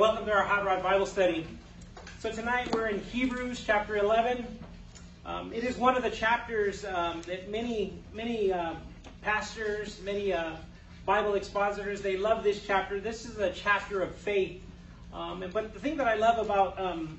welcome to our Hot Rod Bible study. So tonight we're in Hebrews chapter 11. Um, it is one of the chapters um, that many, many uh, pastors, many uh, Bible expositors, they love this chapter. This is a chapter of faith. Um, and, but the thing that I love about um,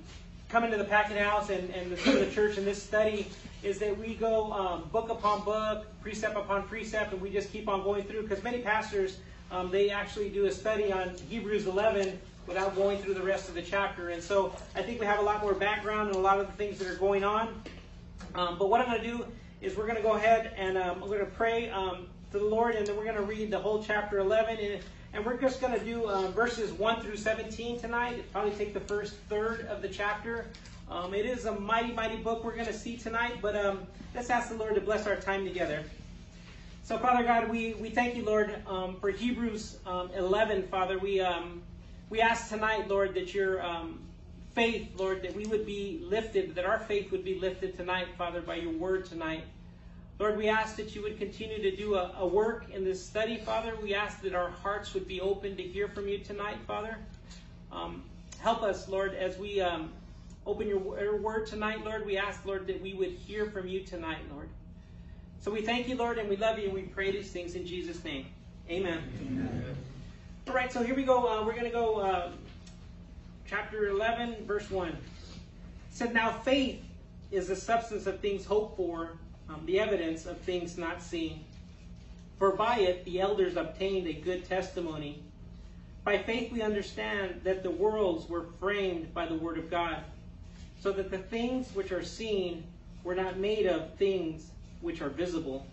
coming to the Packing House and, and the, the church in this study is that we go um, book upon book, precept upon precept, and we just keep on going through because many pastors um, they actually do a study on Hebrews 11 without going through the rest of the chapter. And so I think we have a lot more background and a lot of the things that are going on. Um, but what I'm going to do is we're going to go ahead and um, we're going to pray um, to the Lord, and then we're going to read the whole chapter 11. And, and we're just going to do um, verses 1 through 17 tonight. It'll probably take the first third of the chapter. Um, it is a mighty, mighty book we're going to see tonight, but um, let's ask the Lord to bless our time together. So, Father God, we, we thank you, Lord, for Hebrews um, 11, Father. We, we ask tonight, Lord, that your um, faith, Lord, that we would be lifted, that our faith would be lifted tonight, Father, by your word tonight. Lord, we ask that you would continue to do a, a work in this study, Father. We ask that our hearts would be open to hear from you tonight, Father. Um, help us, Lord, as we um, open your, your word tonight, Lord. We ask, Lord, that we would hear from you tonight, Lord. So we thank you, Lord, and we love you, and we pray these things in Jesus' name. Amen. Amen. All right, so here we go. Uh, we're going to go uh, chapter 11, verse 1. It said, Now faith is the substance of things hoped for, um, the evidence of things not seen. For by it the elders obtained a good testimony. By faith we understand that the worlds were framed by the word of God, so that the things which are seen were not made of things which are visible.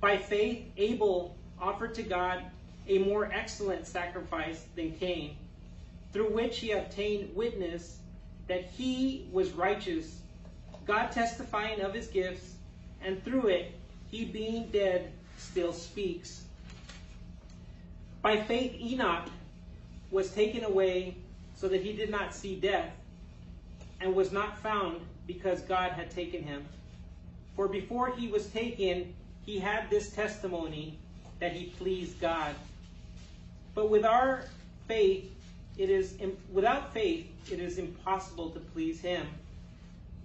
By faith, Abel offered to God a more excellent sacrifice than Cain, through which he obtained witness that he was righteous, God testifying of his gifts, and through it, he being dead still speaks. By faith, Enoch was taken away so that he did not see death, and was not found because God had taken him. For before he was taken, he had this testimony that he pleased God. But with our faith, it is without faith, it is impossible to please him.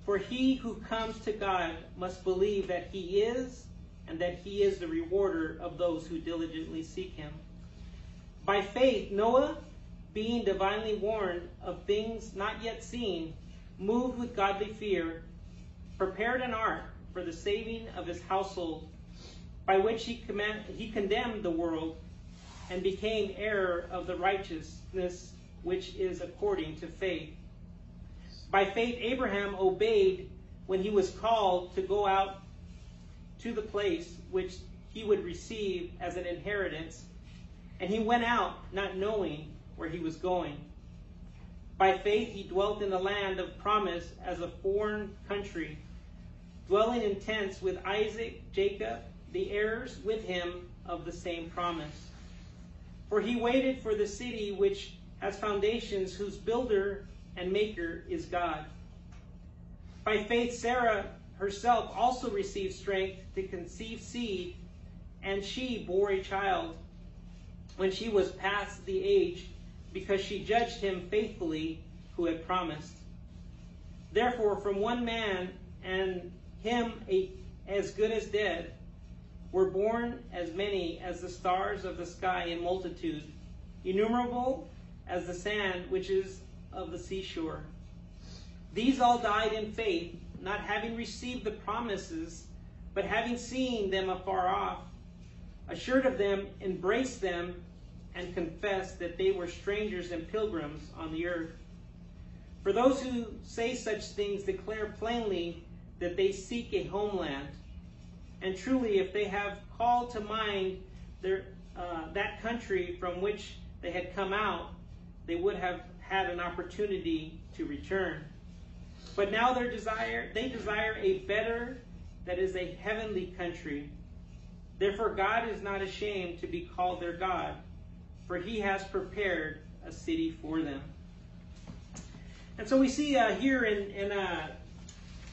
For he who comes to God must believe that he is, and that he is the rewarder of those who diligently seek him. By faith, Noah, being divinely warned of things not yet seen, moved with godly fear, prepared an ark for the saving of his household, by which he, he condemned the world and became heir of the righteousness which is according to faith. By faith, Abraham obeyed when he was called to go out to the place which he would receive as an inheritance, and he went out not knowing where he was going. By faith, he dwelt in the land of promise as a foreign country dwelling in tents with Isaac, Jacob, the heirs with him of the same promise. For he waited for the city which has foundations, whose builder and maker is God. By faith, Sarah herself also received strength to conceive seed, and she bore a child when she was past the age, because she judged him faithfully who had promised. Therefore, from one man and him a, as good as dead, were born as many as the stars of the sky in multitude, innumerable as the sand which is of the seashore. These all died in faith, not having received the promises, but having seen them afar off, assured of them, embraced them, and confessed that they were strangers and pilgrims on the earth. For those who say such things declare plainly that they seek a homeland. And truly, if they have called to mind their, uh, that country from which they had come out, they would have had an opportunity to return. But now their desire, they desire a better, that is a heavenly country. Therefore, God is not ashamed to be called their God, for he has prepared a city for them. And so we see uh, here in, in uh,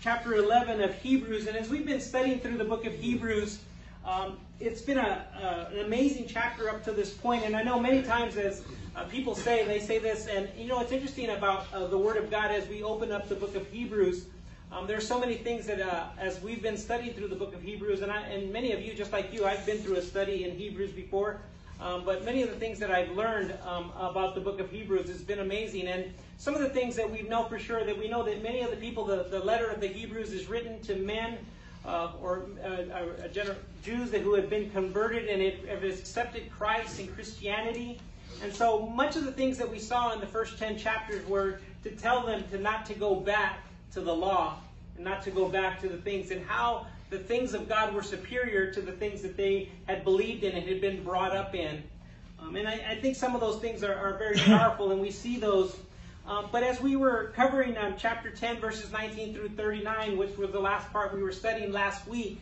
chapter 11 of Hebrews. And as we've been studying through the book of Hebrews, um, it's been a, uh, an amazing chapter up to this point. and I know many times as uh, people say, they say this, and you know, it's interesting about uh, the Word of God as we open up the book of Hebrews. Um, are so many things that, uh, as we've been studying through the book of Hebrews, and, I, and many of you, just like you, I've been through a study in Hebrews before, um, but many of the things that I've learned um, about the book of Hebrews has been amazing. And some of the things that we know for sure, that we know that many of the people, the, the letter of the Hebrews is written to men uh, or uh, gener- Jews that, who have been converted and have accepted Christ and Christianity. And so much of the things that we saw in the first 10 chapters were to tell them to not to go back to the law and not to go back to the things and how the things of God were superior to the things that they had believed in and had been brought up in. Um, and I, I, think some of those things are, are very powerful, and we see those. Um, but as we were covering um, chapter 10, verses 19 through 39, which was the last part we were studying last week,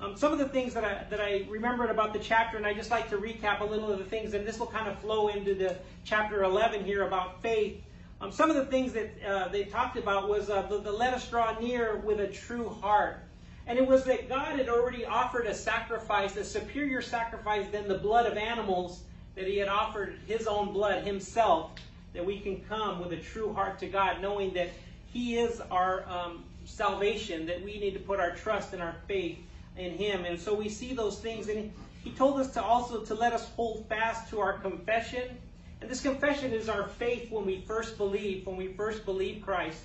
um, some of the things that I, that I remembered about the chapter, and I just like to recap a little of the things, and this will kind of flow into the chapter 11 here about faith. Um, some of the things that uh, they talked about was uh, the, the let us draw near with a true heart. And it was that God had already offered a sacrifice, a superior sacrifice than the blood of animals, that He had offered His own blood Himself, that we can come with a true heart to God, knowing that He is our um, salvation, that we need to put our trust and our faith in Him. And so we see those things. And He told us to also to let us hold fast to our confession and this confession is our faith when we first believe, when we first believe Christ.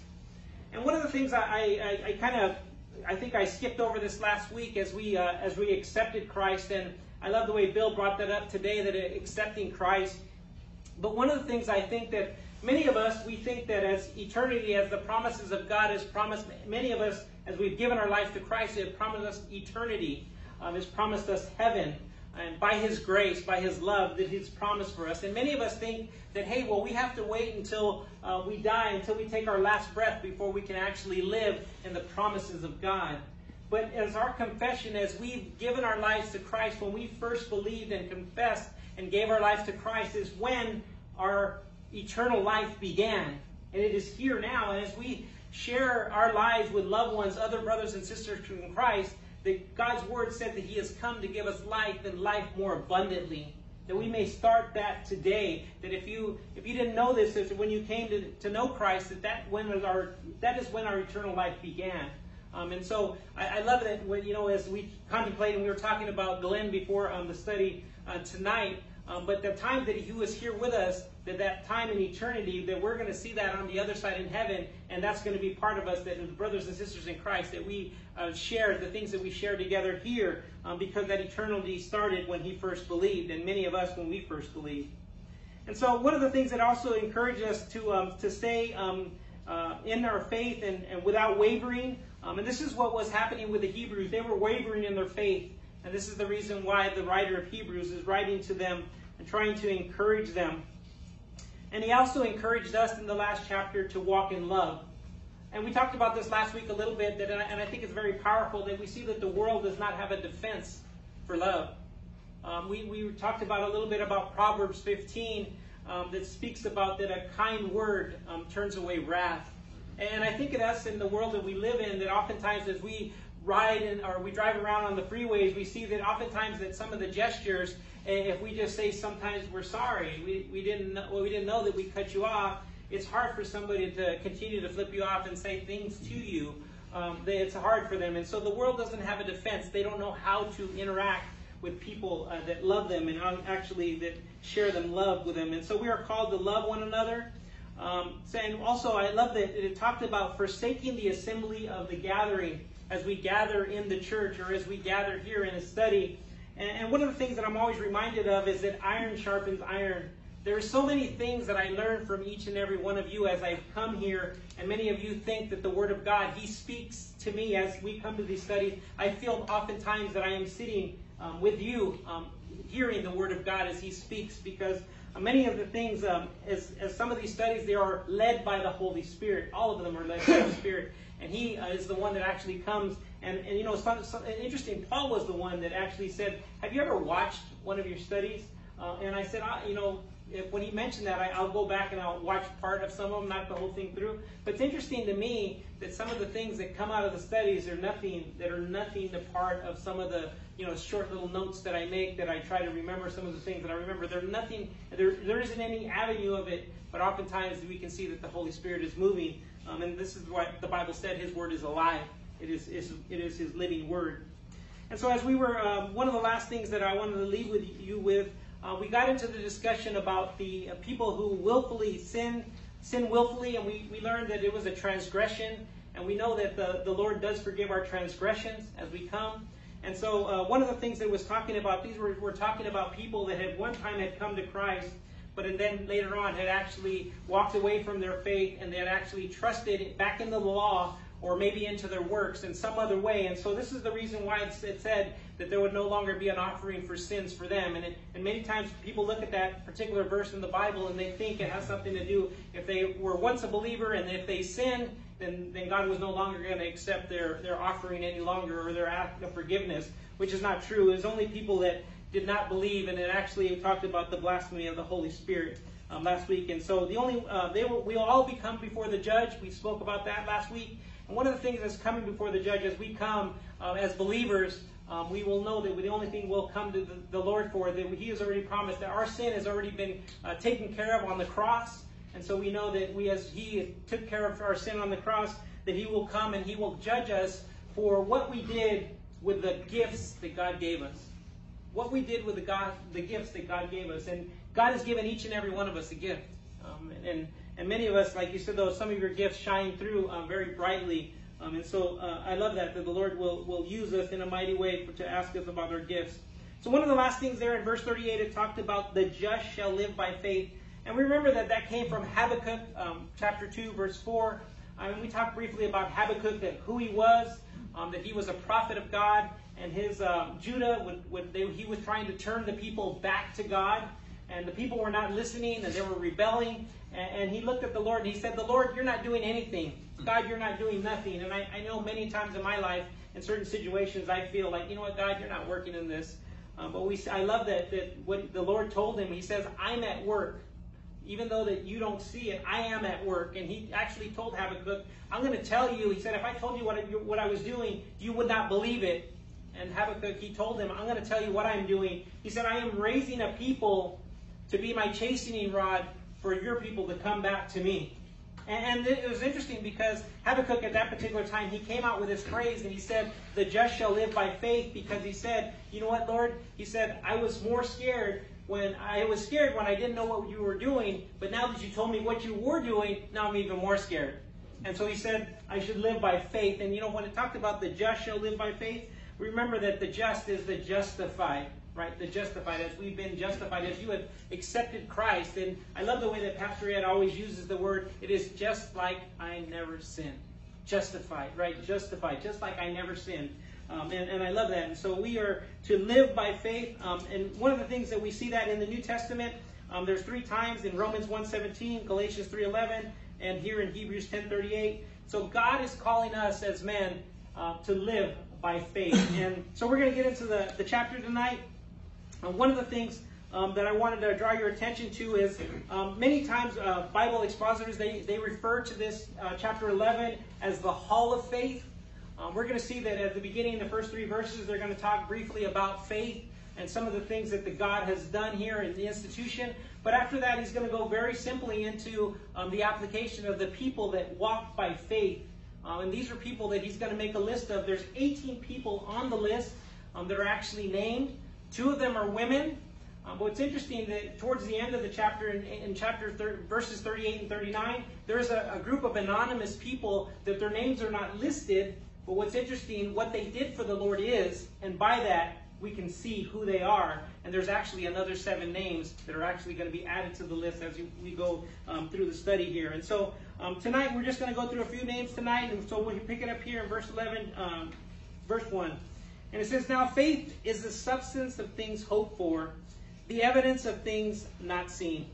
And one of the things I, I, I kind of, I think I skipped over this last week as we uh, as we accepted Christ, and I love the way Bill brought that up today, that accepting Christ. But one of the things I think that many of us we think that as eternity, as the promises of God has promised, many of us as we've given our life to Christ, have promised us eternity, um, has promised us heaven and by His grace, by His love that He's promised for us. And many of us think that, hey, well, we have to wait until uh, we die, until we take our last breath before we can actually live in the promises of God. But as our confession, as we've given our lives to Christ, when we first believed and confessed and gave our lives to Christ, is when our eternal life began. And it is here now. And as we share our lives with loved ones, other brothers and sisters in Christ, God's word said that He has come to give us life and life more abundantly. That we may start that today. That if you if you didn't know this, is when you came to, to know Christ, that that when our that is when our eternal life began. Um, and so I, I, love that when you know as we contemplate and we were talking about Glenn before um, the study uh, tonight. Um, but the time that he was here with us, that that time in eternity, that we're going to see that on the other side in heaven, and that's going to be part of us, that the brothers and sisters in Christ, that we uh, share the things that we share together here, um, because that eternity started when he first believed, and many of us when we first believed. And so, one of the things that also encouraged us to um, to stay um, uh, in our faith and, and without wavering, um, and this is what was happening with the Hebrews. They were wavering in their faith, and this is the reason why the writer of Hebrews is writing to them and trying to encourage them. And he also encouraged us in the last chapter to walk in love. And we talked about this last week a little bit, that, and I think it's very powerful that we see that the world does not have a defense for love. Um, we, we talked about a little bit about Proverbs 15 um, that speaks about that a kind word um, turns away wrath. And I think of us in the world that we live in, that oftentimes as we ride in, or we drive around on the freeways, we see that oftentimes that some of the gestures if we just say sometimes we're sorry, we, we didn't know, well, we didn't know that we cut you off. It's hard for somebody to continue to flip you off and say things to you. Um, it's hard for them, and so the world doesn't have a defense. They don't know how to interact with people uh, that love them and actually that share them love with them. And so we are called to love one another. Um, and also, I love that it talked about forsaking the assembly of the gathering as we gather in the church or as we gather here in a study. And, one of the things that I'm always reminded of is that iron sharpens iron. There are so many things that I learn from each and every one of you as I've come here, and many of you think that the Word of God, He speaks to me as we come to these studies. I feel oftentimes that I am sitting um, with you, um, hearing the Word of God as He speaks, because many of the things, um, as, as some of these studies, they are led by the Holy Spirit. All of them are led by the Spirit. And He uh, is the one that actually comes and, and you know, some, some, interesting, Paul was the one that actually said, Have you ever watched one of your studies? Uh, and I said, I, You know, if, when he mentioned that, I, I'll go back and I'll watch part of some of them, not the whole thing through. But it's interesting to me that some of the things that come out of the studies are nothing that are nothing to part of some of the you know short little notes that I make that I try to remember some of the things that I remember. They're nothing. There there isn't any avenue of it, but oftentimes we can see that the Holy Spirit is moving, um, and this is what the Bible said: His word is alive. It is, it is His living word. And so, as we were, um, one of the last things that I wanted to leave with you with, uh, we got into the discussion about the uh, people who willfully sin, sin willfully, and we, we learned that it was a transgression, and we know that the, the Lord does forgive our transgressions as we come. And so, uh, one of the things that was talking about, these were, were talking about people that had one time had come to Christ, but then later on had actually walked away from their faith and they had actually trusted back in the law or maybe into their works in some other way. And so this is the reason why it said that there would no longer be an offering for sins for them. And, it, and many times people look at that particular verse in the Bible and they think it has something to do if they were once a believer and if they sinned, then, then God was no longer going to accept their, their offering any longer or their act of forgiveness, which is not true. It was only people that did not believe, and it actually talked about the blasphemy of the Holy Spirit. Um, last week, and so the only uh, they will we will all become before the judge. We spoke about that last week, and one of the things that's coming before the judge as we come uh, as believers, um, we will know that the only thing we'll come to the, the, Lord for, that He has already promised that our sin has already been uh, taken care of on the cross. And so we know that we, as He took care of our sin on the cross, that He will come and He will judge us for what we did with the gifts that God gave us. What we did with the, God, the gifts that God gave us. And God has given each and every one of us a gift. Um, and and many of us, like you said, though, some of your gifts shine through um, very brightly. Um, and so uh, I love that, that the Lord will, will use us in a mighty way for, to ask us about our gifts. So one of the last things there in verse 38, it talked about the just shall live by faith. And we remember that that came from Habakkuk um, chapter 2, verse 4. I mean, we talked briefly about Habakkuk, that who he was, um, that he was a prophet of God, and his um, Judah, would, would they, he was trying to turn the people back to God, and the people were not listening, and they were rebelling. And, and he looked at the Lord and he said, The Lord, you're not doing anything. God, you're not doing nothing. And I, I know many times in my life, in certain situations, I feel like, you know what, God, you're not working in this. Um, but we, I love that, that what the Lord told him, he says, I'm at work. Even though that you don't see it, I am at work. And he actually told Habakkuk, I'm going to tell you, he said, if I told you what, what I was doing, you would not believe it. And Habakkuk, he told him, I'm going to tell you what I'm doing. He said, I am raising a people to be my chastening rod for your people to come back to me. And, it was interesting because Habakkuk at that particular time, he came out with this phrase and he said, The just shall live by faith because he said, You know what, Lord? He said, I was more scared when I was scared when I didn't know what you were doing, but now that you told me what you were doing, now I'm even more scared. And so he said, I should live by faith. And you know, when it talked about the just shall live by faith, remember that the just is the justified right? The justified, as we've been justified, as you have accepted Christ. And I love the way that Pastor Ed always uses the word, it is just like I never sinned. Justified, right? Justified, just like I never sinned. Um, and, and, I love that. And so we are to live by faith. Um, and one of the things that we see that in the New Testament, um, there's three times in Romans 1.17, Galatians 3.11, and here in Hebrews 10.38. So God is calling us as men uh, to live by faith. And so we're going to get into the, the chapter tonight. Uh, one of the things um, that I wanted to draw your attention to is um, many times uh, Bible expositors they, they refer to this uh, chapter 11 as the Hall of Faith. Um, we're going to see that at the beginning, the first three verses, they're going to talk briefly about faith and some of the things that the God has done here in the institution. But after that, he's going to go very simply into um, the application of the people that walk by faith. Um, and these are people that he's going to make a list of. There's 18 people on the list um, that are actually named. Two of them are women. Um, but what's interesting that towards the end of the chapter, in, in chapter thir- verses 38 and 39, there's a, a group of anonymous people that their names are not listed. But what's interesting, what they did for the Lord is, and by that we can see who they are. And there's actually another seven names that are actually going to be added to the list as we go um, through the study here. And so um, tonight we're just going to go through a few names tonight. And so we'll pick it up here in verse 11, um, verse 1. And it says, Now faith is the substance of things hoped for, the evidence of things not seen.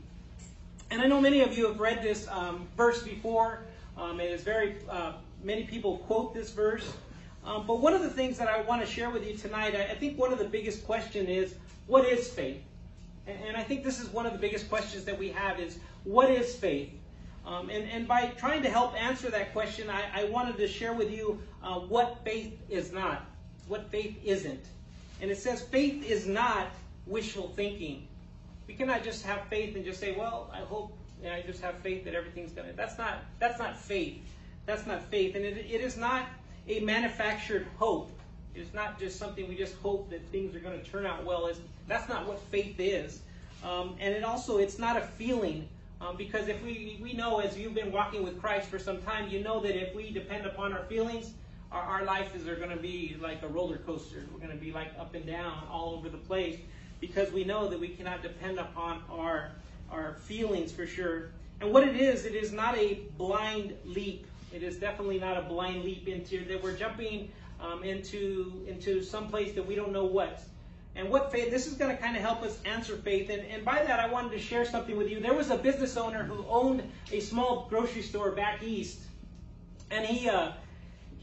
And I know many of you have read this um, verse before. Um, it is very, uh, many people quote this verse. Um, but one of the things that I want to share with you tonight, I, I think one of the biggest question is, what is faith? And, and I think this is one of the biggest questions that we have is what is faith? Um, and, and by trying to help answer that question, I, I wanted to share with you uh, what faith is not, what faith isn't. And it says faith is not wishful thinking. We cannot just have faith and just say, well, I hope and I just have faith that everything's going to. That's not, that's not faith. That's not faith. And it, it is not a manufactured hope. It's not just something we just hope that things are going to turn out well. It's, that's not what faith is. Um, and it also, it's not a feeling. Um, because if we, we know, as you've been walking with Christ for some time, you know that if we depend upon our feelings, our, our lives are going to be like a roller coaster. We're going to be like up and down all over the place because we know that we cannot depend upon our, our feelings for sure. And what it is, it is not a blind leap. It is definitely not a blind leap into that we're jumping um, into into some place that we don't know what. And what faith, this is going to kind of help us answer faith. And, and by that, I wanted to share something with you. There was a business owner who owned a small grocery store back east. And he, uh,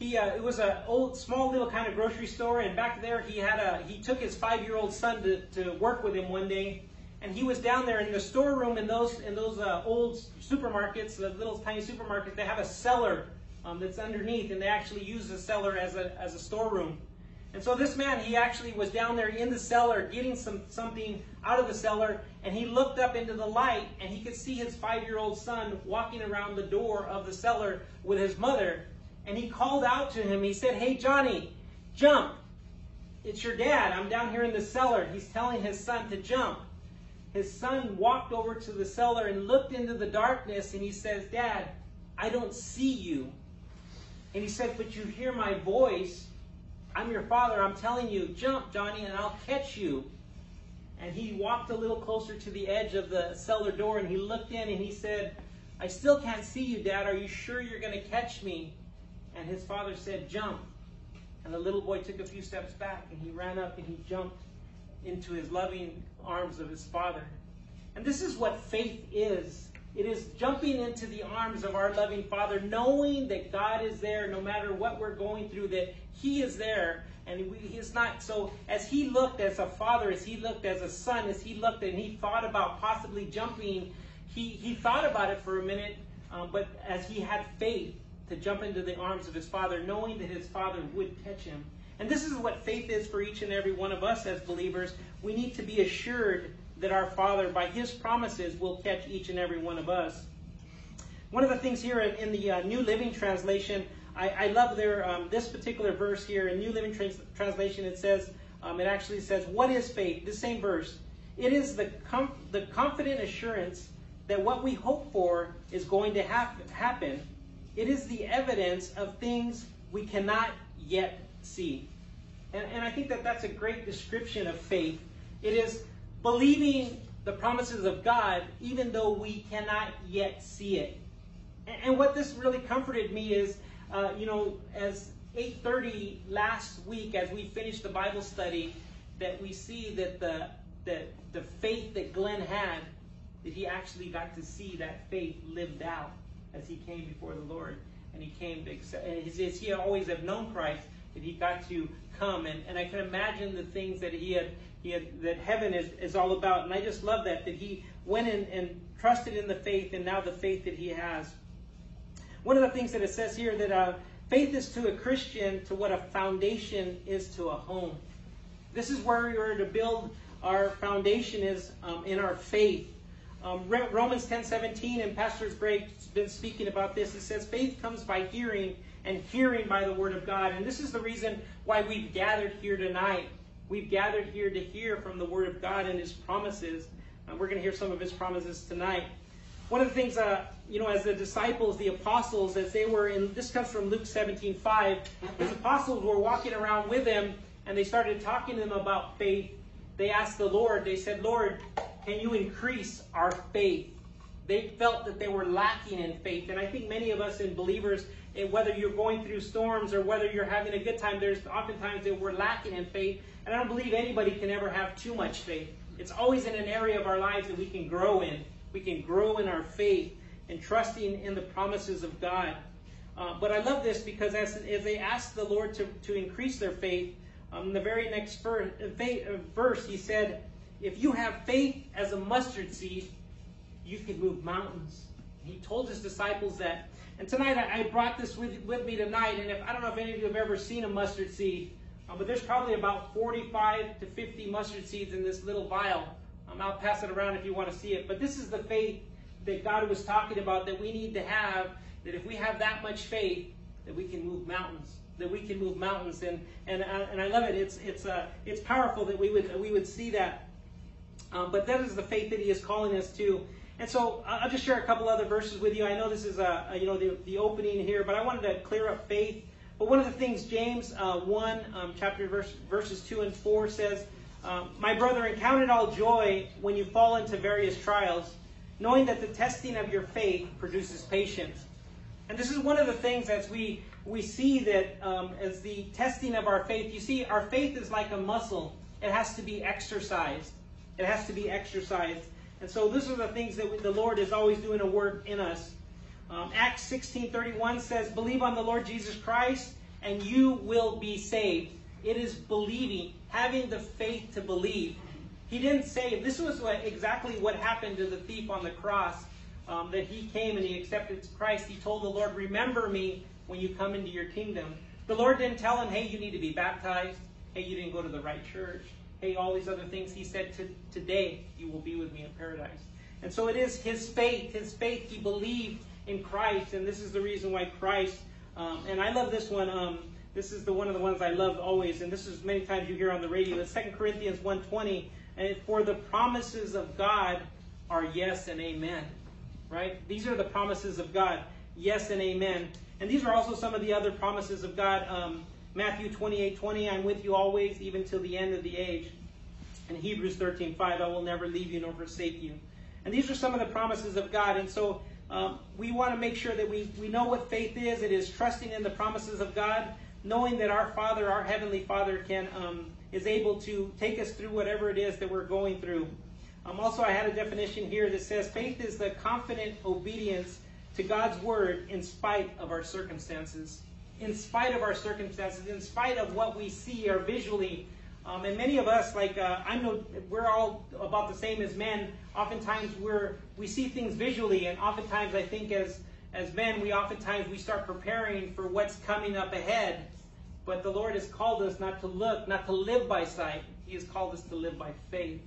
he uh, it was a old, small little kind of grocery store. And back there, he had a, he took his five-year-old son to, to work with him one day. And he was down there in the storeroom in those, in those uh, old supermarkets, the little tiny supermarkets, they have a cellar um, that's underneath. And they actually use the cellar as a, as a storeroom. And so this man, he actually was down there in the cellar getting some something out of the cellar, and he looked up into the light, and he could see his five-year-old son walking around the door of the cellar with his mother. And he called out to him. He said, "Hey, Johnny, jump! It's your dad. I'm down here in the cellar." He's telling his son to jump. His son walked over to the cellar and looked into the darkness, and he says, "Dad, I don't see you." And he said, "But you hear my voice." I'm your father. I'm telling you, jump, Johnny, and I'll catch you. And he walked a little closer to the edge of the cellar door and he looked in and he said, I still can't see you, Dad. Are you sure you're going to catch me? And his father said, Jump. And the little boy took a few steps back and he ran up and he jumped into his loving arms of his father. And this is what faith is. It is jumping into the arms of our loving Father, knowing that God is there no matter what we're going through, that He is there. And He is not. So, as He looked as a father, as He looked as a son, as He looked and He thought about possibly jumping, He, he thought about it for a minute, um, but as He had faith to jump into the arms of His Father, knowing that His Father would catch Him. And this is what faith is for each and every one of us as believers. We need to be assured that our Father, by His promises, will catch each and every one of us. One of the things here in, the uh, New Living Translation, I, I love their um, this particular verse here in New Living Trans- Translation. It says, um, it actually says, "What is faith?" The same verse. It is the com- the confident assurance that what we hope for is going to hap- happen. It is the evidence of things we cannot yet see. And, and I think that that's a great description of faith. It is believing the promises of God even though we cannot yet see it. And, and what this really comforted me is, uh, you know, as 8:30 last week, as we finished the Bible study, that we see that the that the faith that Glenn had, that he actually got to see that faith lived out as he came before the Lord, and he came to. And as he always have known Christ, that he got to come, and, and I can imagine the things that he had he had, that heaven is, is all about. And I just love that, that he went in and trusted in the faith and now the faith that he has. One of the things that it says here that uh, faith is to a Christian to what a foundation is to a home. This is where we are to build our foundation is um, in our faith. Um, Romans 10:17 and Pastor Greg's been speaking about this. It says, Faith comes by hearing, and hearing by the Word of God. And this is the reason why we've gathered here tonight. We've gathered here to hear from the Word of God and His promises. And we're going to hear some of His promises tonight. One of the things, uh, you know, as the disciples, the apostles, as they were in, this comes from Luke 17 5, the apostles were walking around with Him and they started talking to them about faith. They asked the Lord, they said, Lord, can you increase our faith? They felt that they were lacking in faith. And I think many of us in believers, whether you're going through storms or whether you're having a good time, there's oftentimes that we're lacking in faith. And I don't believe anybody can ever have too much faith. It's always in an area of our lives that we can grow in. We can grow in our faith and trusting in the promises of God. Uh, but I love this because as, as they asked the Lord to, to increase their faith, um, the very next verse, uh, verse, he said, if you have faith as a mustard seed, you can move mountains. He told his disciples that. And tonight I brought this with, with me tonight. And if I don't know if any of you have ever seen a mustard seed, um, but there's probably about 45 to 50 mustard seeds in this little vial. Um, I'll pass it around if you want to see it. But this is the faith that God was talking about that we need to have. That if we have that much faith, that we can move mountains. That we can move mountains. And and uh, and I love it. It's it's uh, it's powerful that we would we would see that. Um, but that is the faith that He is calling us to. And so I'll just share a couple other verses with you. I know this is a, a you know the, the opening here, but I wanted to clear up faith. But one of the things James uh, 1, um, chapter verse, verses 2 and 4 says, um, My brethren, count it all joy when you fall into various trials, knowing that the testing of your faith produces patience. And this is one of the things as we, we see that um, as the testing of our faith, you see, our faith is like a muscle. It has to be exercised. It has to be exercised. And so these are the things that the Lord is always doing a work in us. Um, Acts 16:31 says, "Believe on the Lord Jesus Christ, and you will be saved." It is believing, having the faith to believe. He didn't say this was what, exactly what happened to the thief on the cross. Um, that he came and he accepted Christ. He told the Lord, "Remember me when you come into your kingdom." The Lord didn't tell him, "Hey, you need to be baptized." Hey, you didn't go to the right church hey, all these other things. He said, to, today you will be with me in paradise. And so it is his faith, his faith, he believed in Christ, and this is the reason why Christ, um, and I love this one, um, this is the one of the ones I love always, and this is many times you hear on the radio, it's 2 Corinthians 1.20, and for the promises of God are yes and amen, right? These are the promises of God, yes and amen. And these are also some of the other promises of God. Um, Matthew 28 20, I'm with you always, even till the end of the age. And Hebrews 13 5, I will never leave you nor forsake you. And these are some of the promises of God. And so um, we want to make sure that we, we know what faith is. It is trusting in the promises of God, knowing that our Father, our Heavenly Father, can um, is able to take us through whatever it is that we're going through. Um, also, I had a definition here that says faith is the confident obedience to God's word in spite of our circumstances in spite of our circumstances, in spite of what we see or visually. Um, and many of us, like uh, I know, we're all about the same as men. Oftentimes, we're we see things visually, and oftentimes, I think as as men, we oftentimes we start preparing for what's coming up ahead. But the Lord has called us not to look, not to live by sight. He has called us to live by faith.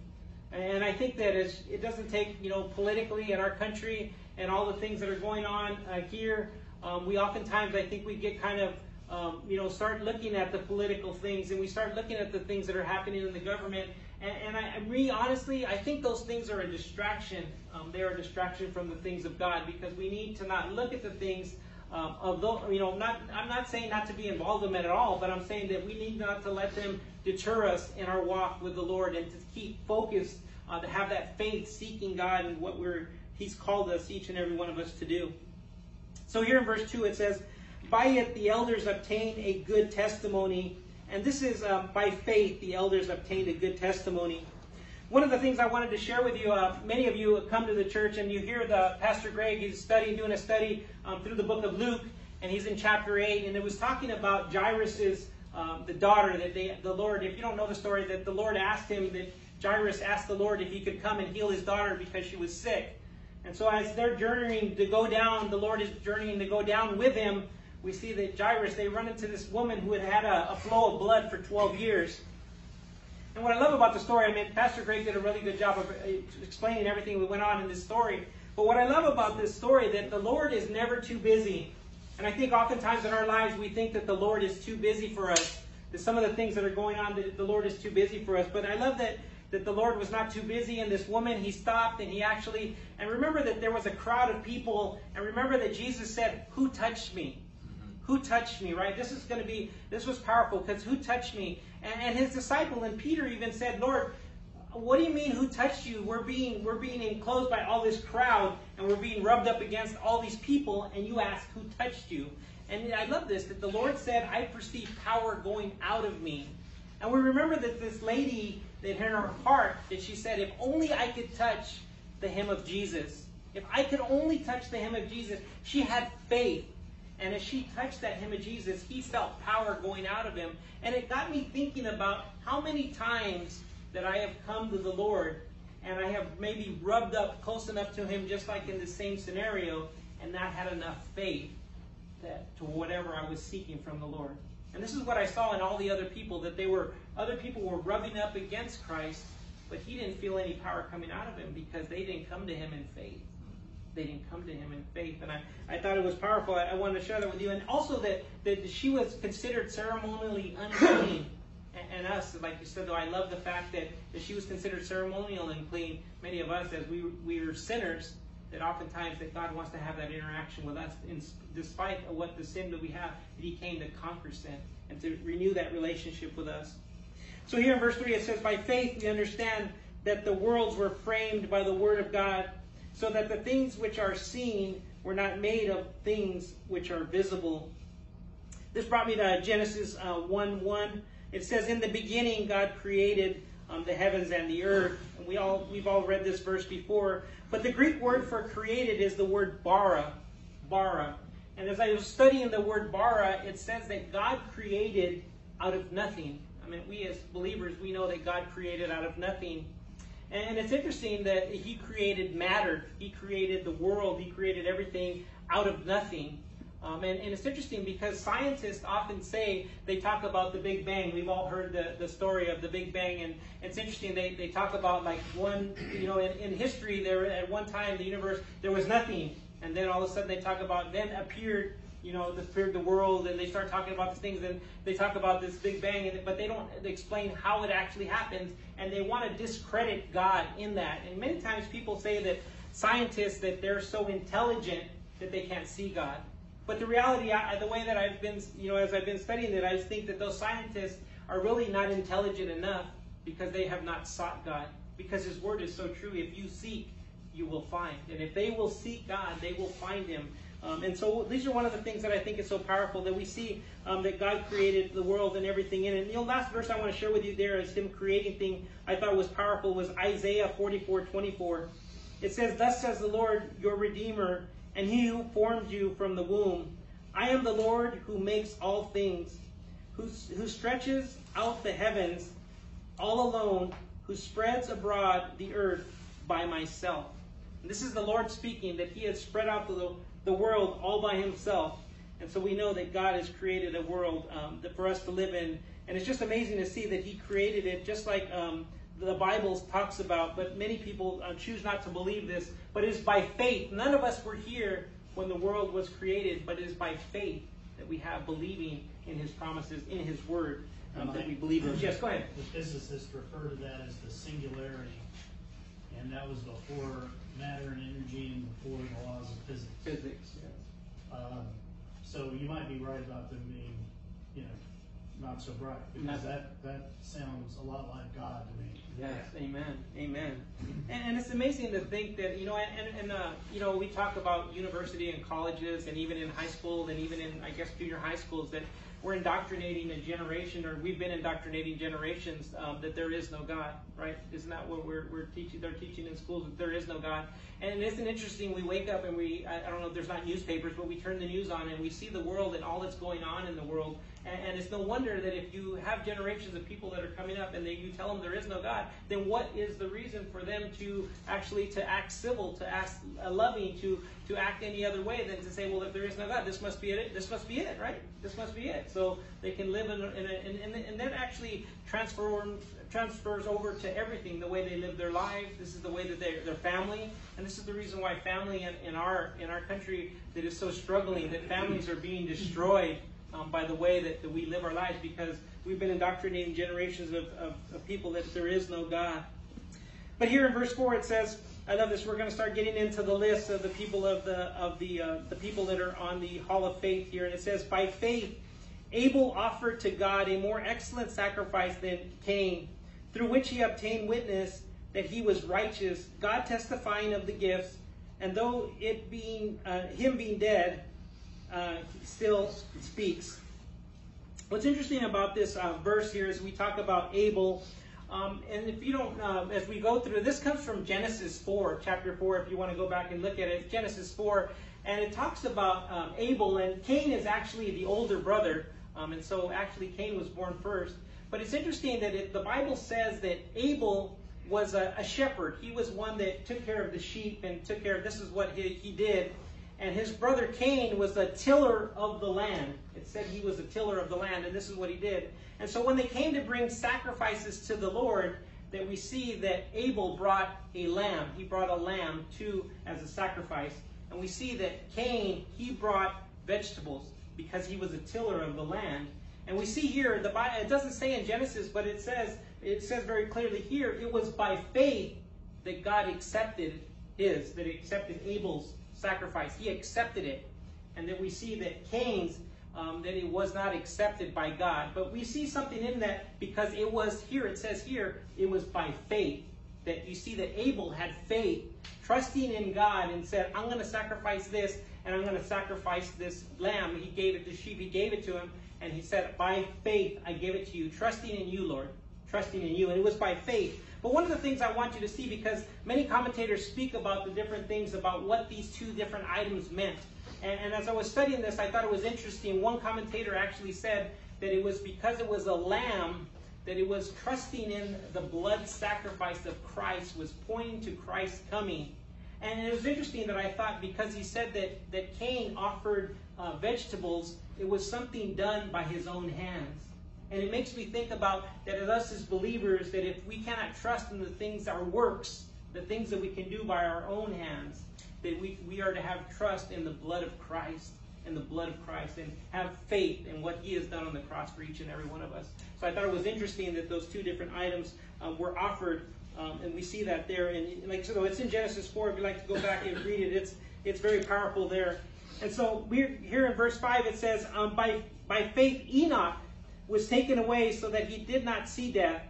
And I think that it doesn't take, you know, politically in our country and all the things that are going on uh, here um, we oftentimes, I think, we get kind of, um, you know, start looking at the political things and we start looking at the things that are happening in the government. And, and I, honestly, I think those things are a distraction. Um, they are a distraction from the things of God because we need to not look at the things um, of those, you know, not, I'm not saying not to be involved in them at all, but I'm saying that we need not to let them deter us in our walk with the Lord and to keep focused, uh, to have that faith seeking God and what we're, He's called us, each and every one of us, to do. So here in verse 2 it says, By it the elders obtained a good testimony. And this is um, by faith the elders obtained a good testimony. One of the things I wanted to share with you, uh, many of you come to the church and you hear the Pastor Greg, he's studying, doing a study um, through the book of Luke, and he's in chapter 8, and it was talking about Jairus's, um, the daughter that they, the Lord, if you don't know the story, that the Lord asked him, that Jairus asked the Lord if he could come and heal his daughter because she was sick. And so as they're journeying to go down, the Lord is journeying to go down with him. We see that Jairus, they run into this woman who had had a, a flow of blood for 12 years. And what I love about the story, I mean, Pastor Greg did a really good job of uh, explaining everything that went on in this story. But what I love about this story, that the Lord is never too busy. And I think oftentimes in our lives we think that the Lord is too busy for us. That some of the things that are going on, that the Lord is too busy for us. But I love that that the Lord was not too busy and this woman, he stopped and he actually, and remember that there was a crowd of people, and remember that Jesus said, Who touched me? Mm-hmm. Who touched me, right? This is going to be, this was powerful because who touched me? And, and his disciple and Peter even said, Lord, what do you mean who touched you? We're being, we're being enclosed by all this crowd and we're being rubbed up against all these people and you ask who touched you? And I love this, that the Lord said, I perceive power going out of me. And we remember that this lady that in her heart that she said, if only I could touch the hem of Jesus. If I could only touch the hem of Jesus. She had faith. And as she touched that hem of Jesus, he felt power going out of him. And it got me thinking about how many times that I have come to the Lord and I have maybe rubbed up close enough to Him, just like in the same scenario, and not had enough faith that to whatever I was seeking from the Lord. And this is what I saw in all the other people that they were other people were rubbing up against Christ, but he didn't feel any power coming out of him because they didn't come to him in faith. They didn't come to him in faith. And I, I thought it was powerful. I, I wanted to share that with you. And also that, that she was considered ceremonially unclean. and, us, like you said, though, I love the fact that, that she was considered ceremonial and clean. Many of us, as we, we are sinners, that oftentimes that God wants to have that interaction with us in, despite what the sin that we have, that he came to conquer sin and to renew that relationship with us. So here in verse 3 it says, By faith we understand that the worlds were framed by the word of God, so that the things which are seen were not made of things which are visible. This brought me to Genesis uh, 1 1. It says, In the beginning God created um, the heavens and the earth. And we all, we've all read this verse before. But the Greek word for created is the word bara. Bara. And as I was studying the word bara, it says that God created out of nothing. I mean, we as believers, we know that God created out of nothing. And it's interesting that He created matter. He created the world. He created everything out of nothing. Um, and, and, it's interesting because scientists often say they talk about the Big Bang. We've all heard the, the story of the Big Bang, and it's interesting. They, they talk about like one, you know, in, in history, there at one time the universe there was nothing, and then all of a sudden they talk about then appeared, you know, appeared the world, and they start talking about these things, and they talk about this Big Bang, and, but they don't explain how it actually happens, and they want to discredit God in that. And many times people say that scientists that they're so intelligent that they can't see God. But the reality, I, the way that I've been, you know, as I've been studying it, I think that those scientists are really not intelligent enough because they have not sought God. Because His Word is so true. If you seek, you will find. And if they will seek God, they will find Him. Um, and so these are one of the things that I think is so powerful that we see um, that God created the world and everything in it. And the last verse I want to share with you there is Him creating thing I thought was powerful was Isaiah 44, 24. It says, Thus says the Lord, your Redeemer, and he who formed you from the womb. I am the Lord who makes all things, who, who stretches out the heavens all alone, who spreads abroad the earth by myself. And this is the Lord speaking, that he has spread out the, the world all by himself. And so we know that God has created a world um, that for us to live in. And it's just amazing to see that he created it just like um, the Bible talks about, but many people uh, choose not to believe this. But it is by faith. None of us were here when the world was created, but it is by faith that we have believing in His promises, in His Word, um, that we believe in. Yes, go ahead. The physicists refer to that as the singularity, and that was before matter and energy and before the laws of physics. Physics. Yes. Um, so you might be right about them being, you know, not so bright because that that sounds a lot like God to me. Yes, amen, amen. And, and, it's amazing to think that you know, and, and uh, you know, we talk about university and colleges, and even in high school, and even in I guess junior high schools, that we're indoctrinating a generation, or we've been indoctrinating generations um, that there is no God, right? Isn't that what we're, we're teaching? They're teaching in schools that there is no God. And isn't interesting? We wake up and we, I, I don't know if there's not newspapers, but we turn the news on and we see the world and all that's going on in the world. And, and it's no wonder that if you have generations of people that are coming up and they, you tell them there is no God, then what is the reason for them to actually to act civil, to act loving, to to act any other way than to say, well, if there is no God, this must be it. This must be it, right? This must be it. So they can live in, in, a, in, in and then actually transform transfers over to everything, the way they live their lives. This is the way that their family, and this is the reason why family in, in our in our country that is so struggling, that families are being destroyed um, by the way that, that we live our lives because we've been indoctrinating generations of, of, of people that there is no God. But here in verse four it says. I love this. We're going to start getting into the list of the people of the of the uh, the people that are on the Hall of Faith here, and it says, "By faith, Abel offered to God a more excellent sacrifice than Cain, through which he obtained witness that he was righteous, God testifying of the gifts, and though it being uh, him being dead, uh, still speaks." What's interesting about this uh, verse here is we talk about Abel um, and if you don't, uh, as we go through, this comes from Genesis 4, chapter 4, if you want to go back and look at it. Genesis 4, and it talks about um, Abel, and Cain is actually the older brother, um, and so actually Cain was born first. But it's interesting that it, the Bible says that Abel was a, a, shepherd. He was one that took care of the sheep and took care of this is what he, he did. And his brother Cain was a tiller of the land. It said he was a tiller of the land, and this is what he did. And so when they came to bring sacrifices to the Lord, that we see that Abel brought a lamb. He brought a lamb too as a sacrifice. And we see that Cain, he brought vegetables because he was a tiller of the land. And we see here, the Bible, it doesn't say in Genesis, but it says, it says very clearly here, it was by faith that God accepted his, that he accepted Abel's sacrifice. He accepted it. And then we see that Cain's, um, that it was not accepted by God. But we see something in that because it was here, it says here, it was by faith. That you see that Abel had faith, trusting in God, and said, I'm going to sacrifice this, and I'm going to sacrifice this lamb. He gave it to sheep, he gave it to him, and he said, By faith I give it to you, trusting in you, Lord. Trusting in you. And it was by faith. But one of the things I want you to see, because many commentators speak about the different things about what these two different items meant. And, and as I was studying this, I thought it was interesting. One commentator actually said that it was because it was a lamb that it was trusting in the blood sacrifice of Christ, was pointing to Christ's coming. And it was interesting that I thought because he said that, that Cain offered uh, vegetables, it was something done by his own hands. And it makes me think about that as us as believers, that if we cannot trust in the things, our works, the things that we can do by our own hands, that we, we are to have trust in the blood of Christ, in the blood of Christ, and have faith in what He has done on the cross for each and every one of us. So I thought it was interesting that those two different items um, were offered, um, and we see that there. And like so, it's in Genesis four. If you'd like to go back and read it, it's it's very powerful there. And so we're here in verse five. It says, um, "By by faith Enoch was taken away, so that he did not see death,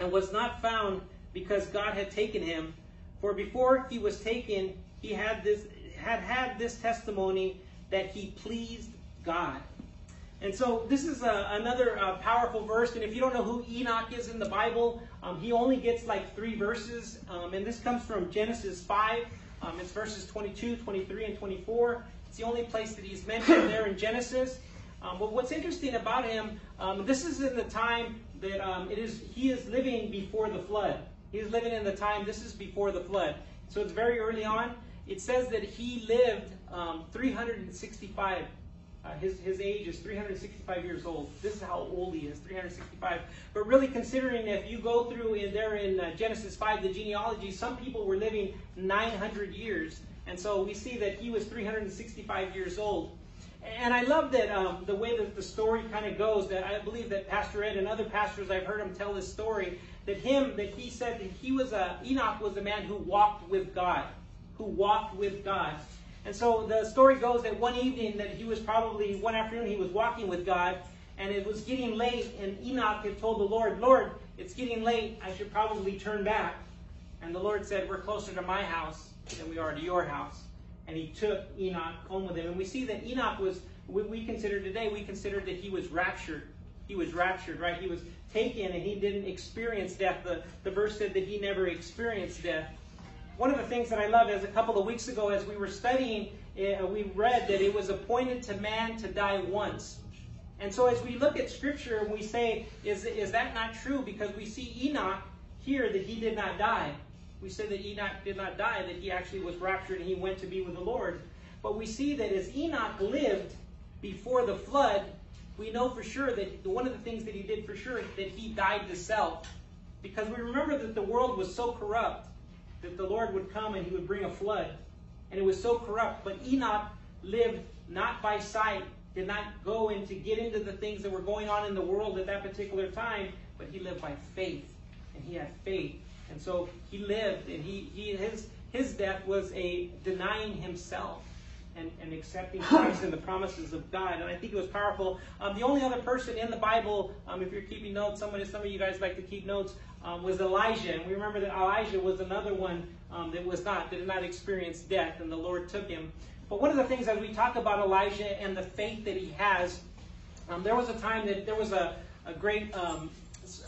and was not found because God had taken him. For before he was taken, he had this had had this testimony that he pleased God. And so this is a, another uh, powerful verse. And if you don't know who Enoch is in the Bible, um, he only gets like three verses. Um, and this comes from Genesis 5. Um, it's verses 22, 23, and 24. It's the only place that he's mentioned there in Genesis. Um, but what's interesting about him, um, this is in the time that um, it is he is living before the flood. He is living in the time, this is before the flood. So it's very early on it says that he lived um, 365. Uh, his, his age is 365 years old. This is how old he is, 365. But really, considering if you go through in there in uh, Genesis 5, the genealogy, some people were living 900 years. And so we see that he was 365 years old. And I love that um, the way that the story kind of goes. That I believe that Pastor Ed and other pastors I've heard him tell this story. That him, that he said that he was a Enoch was a man who walked with God who walked with God. And so the story goes that one evening that he was probably, one afternoon, he was walking with God, and it was getting late, and Enoch had told the Lord, Lord, it's getting late, I should probably turn back. And the Lord said, We're closer to my house than we are to your house. And he took Enoch home with him. And we see that Enoch was, what we consider today, we consider that he was raptured. He was raptured, right? He was taken and he didn't experience death. The, the verse said that he never experienced death one of the things that I love is a couple of weeks ago, as we were studying, uh, we read that it was appointed to man to die once. And so, as we look at Scripture and we say, is, is that not true? Because we see Enoch here that he did not die. We said that Enoch did not die, that he actually was raptured and he went to be with the Lord. But we see that as Enoch lived before the flood, we know for sure that one of the things that he did for sure that he died to self. Because we remember that the world was so corrupt that the Lord would come and he would bring a flood. And it was so corrupt. But Enoch lived not by sight, did not go in to get into the things that were going on in the world at that particular time, but he lived by faith. And he had faith. And so he lived, and he, he his his death was a denying himself and, and accepting Christ and the promises of God. And I think it was powerful. Um, the only other person in the Bible, um, if you're keeping notes, somebody, some of you guys like to keep notes, um, was Elijah. And we remember that Elijah was another one um, that was not, that did not experience death, and the Lord took him. But one of the things as we talk about Elijah and the faith that he has, um, there was a time that there was a, a great um,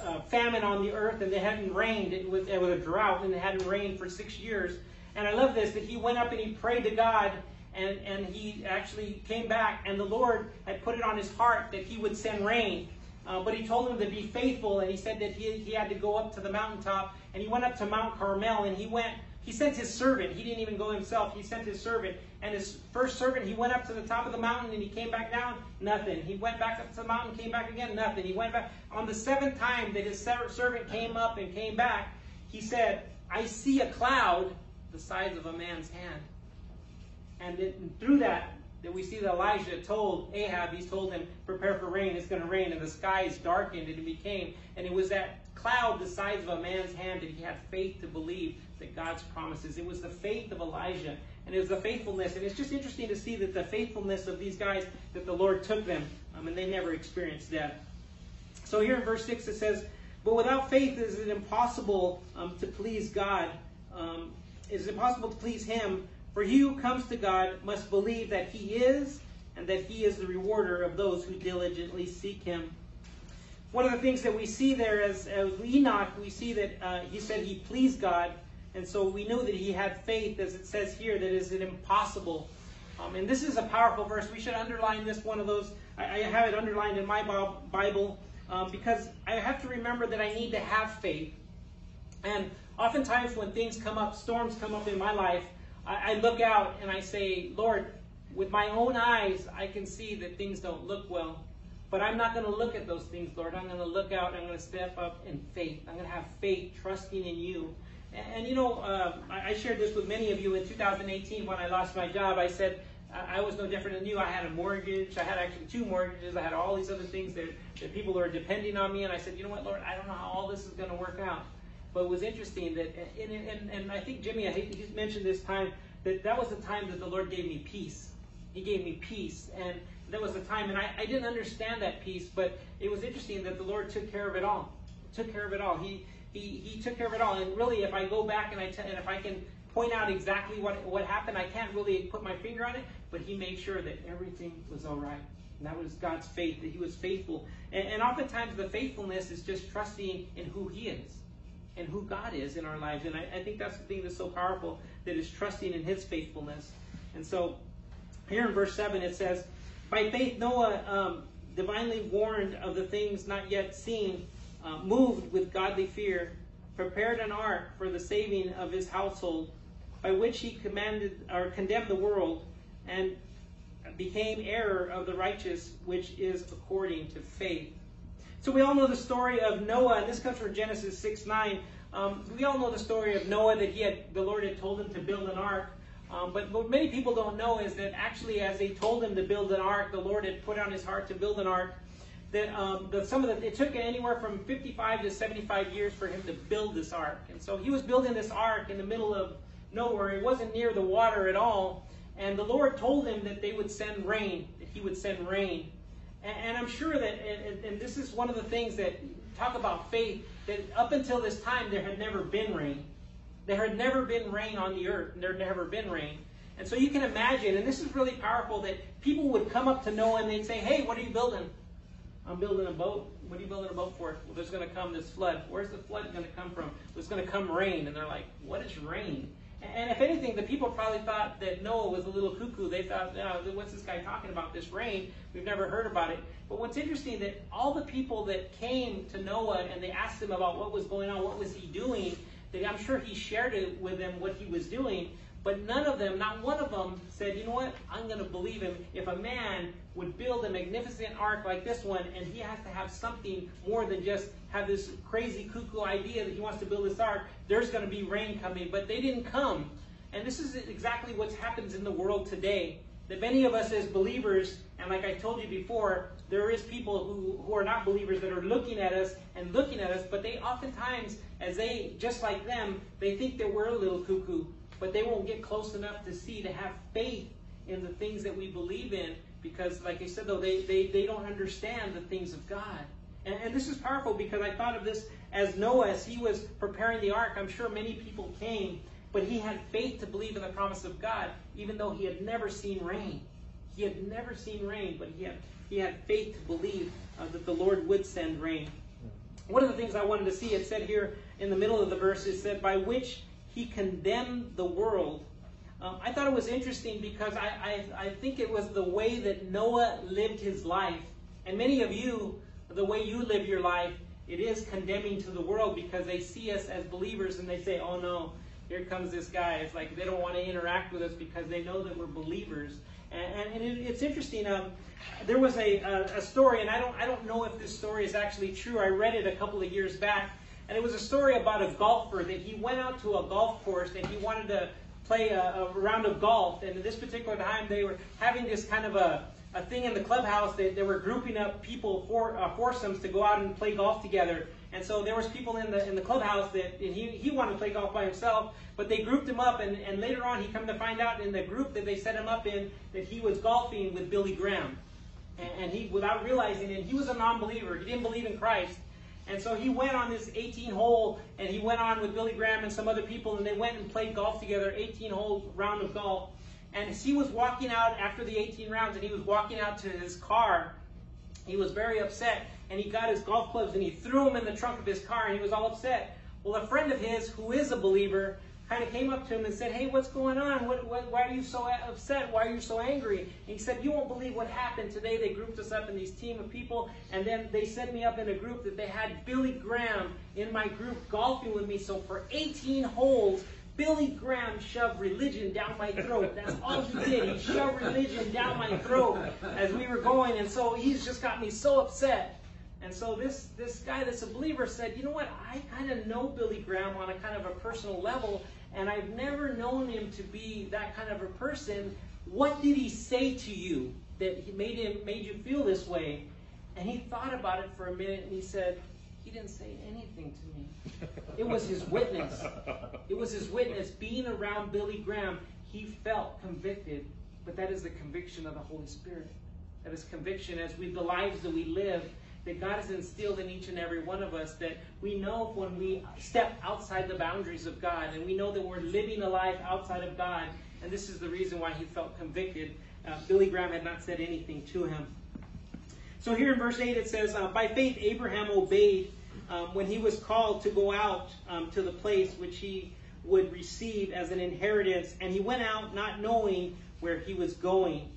uh, famine on the earth, and it hadn't rained. It was, it was a drought, and it hadn't rained for six years. And I love this that he went up and he prayed to God, and, and he actually came back, and the Lord had put it on his heart that he would send rain. uh, but he told him to be faithful, and he said that he, he had to go up to the mountaintop, and he went up to Mount Carmel, and he went, he sent his servant. He didn't even go himself. He sent his servant, and his first servant, he went up to the top of the mountain, and he came back down, nothing. He went back up to the mountain, came back again, nothing. He went back. On the seventh time that his servant came up and came back, he said, I see a cloud the size of a man's hand. And it, through that, that we see that Elijah told Ahab, he's told him, prepare for rain, it's going to rain, and the skies darkened, and it became, and it was that cloud the size of a man's hand that he had faith to believe that God's promises. It was the faith of Elijah, and it was the faithfulness, and it's just interesting to see that the faithfulness of these guys, that the Lord took them, um, and they never experienced death. So here in verse 6 it says, But without faith is it impossible um, to please God. Um, it is impossible to please Him, for he who comes to God must believe that he is, and that he is the rewarder of those who diligently seek him. One of the things that we see there as, as Enoch, we see that uh, he said he pleased God, and so we know that he had faith, as it says here, that is it impossible. Um, and this is a powerful verse. We should underline this one of those. I, I have it underlined in my Bible um, because I have to remember that I need to have faith. And oftentimes when things come up, storms come up in my life, I, I look out and I say, Lord, with my own eyes, I can see that things don't look well. But I'm not going to look at those things, Lord. I'm going to look out and I'm going to step up in faith. I'm going to have faith, trusting in you. And, and you know, uh, I, I shared this with many of you in 2018 when I lost my job. I said, I was no different than you. I had a mortgage. I had actually two mortgages. I had all these other things that, that people were depending on me. And I said, you know what, Lord, I don't know how all this is going to work out. But it was interesting that, and, and, and I think Jimmy, I hate mentioned this time, that that was the time that the Lord gave me peace. He gave me peace. And that was the time, and I, I didn't understand that peace, but it was interesting that the Lord took care of it all. Took care of it all. He, he, he took care of it all. And really, if I go back and I t- and if I can point out exactly what, what happened, I can't really put my finger on it, but he made sure that everything was all right. And that was God's faith, that he was faithful. And, and oftentimes the faithfulness is just trusting in who he is and who God is in our lives. And I, I, think that's the thing that's so powerful, that is trusting in his faithfulness. And so here in verse 7 it says, By faith Noah, um, divinely warned of the things not yet seen, uh, moved with godly fear, prepared an ark for the saving of his household, by which he commanded or condemned the world, and became heir of the righteous, which is according to faith. So we all know the story of Noah, and this comes from Genesis 6 9. Um, we all know the story of Noah that he had, the Lord had told him to build an ark. Um, but what many people don't know is that actually, as they told him to build an ark, the Lord had put on his heart to build an ark. That um, some of the, it took anywhere from 55 to 75 years for him to build this ark. And so he was building this ark in the middle of nowhere. It wasn't near the water at all. And the Lord told him that they would send rain, that he would send rain. And, and I'm sure that, and, and this is one of the things that talk about faith, that up until this time there had never been rain. There had never been rain on the earth. There had never been rain. And so you can imagine, and this is really powerful, that people would come up to Noah and they'd say, Hey, what are you building? I'm building a boat. What are you building a boat for? Well, there's going to come this flood. Where's the flood going to come from? There's going to come rain. And they're like, What is rain? And if anything, the people probably thought that Noah was a little cuckoo. They thought, oh, what's this guy talking about? This rain? We've never heard about it. But what's interesting that all the people that came to Noah and they asked him about what was going on, what was he doing, that I'm sure he shared it with them what he was doing. But none of them, not one of them, said, you know what, I'm going to believe him. If a man would build a magnificent ark like this one, and he has to have something more than just have this crazy cuckoo idea that he wants to build this ark, there's going to be rain coming. But they didn't come. And this is exactly what happens in the world today. That many of us as believers, and like I told you before, there is people who, who are not believers that are looking at us and looking at us, but they oftentimes, as they, just like them, they think that we're a little cuckoo, but they won't get close enough to see, to have faith in the things that we believe in, because like I said though, they, they, they don't understand the things of God. And, and this is powerful because I thought of this as Noah, as he was preparing the ark, I'm sure many people came, but he had faith to believe in the promise of God, even though he had never seen rain. He had never seen rain, but he had, he had faith to believe uh, that the Lord would send rain. One of the things I wanted to see, it said here in the middle of the verse, it said, by which he condemned the world. Um, I thought it was interesting because I, I, I think it was the way that Noah lived his life. And many of you the way you live your life, it is condemning to the world because they see us as believers and they say, oh no, here comes this guy. It's like they don't want to interact with us because they know that we're believers. And, and it, it's interesting. Um, there was a, a, a, story, and I don't, I don't know if this story is actually true. I read it a couple of years back, and it was a story about a golfer that he went out to a golf course and he wanted to play a, a round of golf. And at this particular time, they were having this kind of a, a thing in the clubhouse. They, they were grouping up people for uh, foursomes to go out and play golf together. And so there was people in the in the clubhouse that he, he wanted to play golf by himself, but they grouped him up, and, and later on he come to find out in the group that they set him up in that he was golfing with Billy Graham. And, and he, without realizing it, he was a non-believer. He didn't believe in Christ. And so he went on this 18 hole, and he went on with Billy Graham and some other people, and they went and played golf together, 18 holes round of golf. And as he was walking out after the 18 rounds, and he was walking out to his car, he was very upset and he got his golf clubs and he threw them in the trunk of his car and he was all upset. Well, a friend of his who is a believer kind of came up to him and said, Hey, what's going on? What, what, why are you so upset? Why are you so angry? And he said, You won't believe what happened today. They grouped us up in these team of people, and then they set me up in a group that they had Billy Graham in my group golfing with me. So for 18 holes, Billy Graham shoved religion down my throat. That's all he did. He shoved religion down my throat as we were going, and so he's just got me so upset. And so this, this guy that's a believer said, you know what, I kind of know Billy Graham on a kind of a personal level, and I've never known him to be that kind of a person. What did he say to you that he made him made you feel this way? And he thought about it for a minute and he said, he didn't say anything to me. It was his witness. It was his witness. Being around Billy Graham, he felt convicted, but that is the conviction of the Holy Spirit. That is conviction as we the lives that we live that God has instilled in each and every one of us that we know when we step outside the boundaries of God and we know that we're living a life outside of God. And this is the reason why he felt convicted. Uh, Billy Graham had not said anything to him. So here in verse 8 it says, uh, By faith Abraham obeyed um, when he was called to go out um, to the place which he would receive as an inheritance, and he went out not knowing where he was going.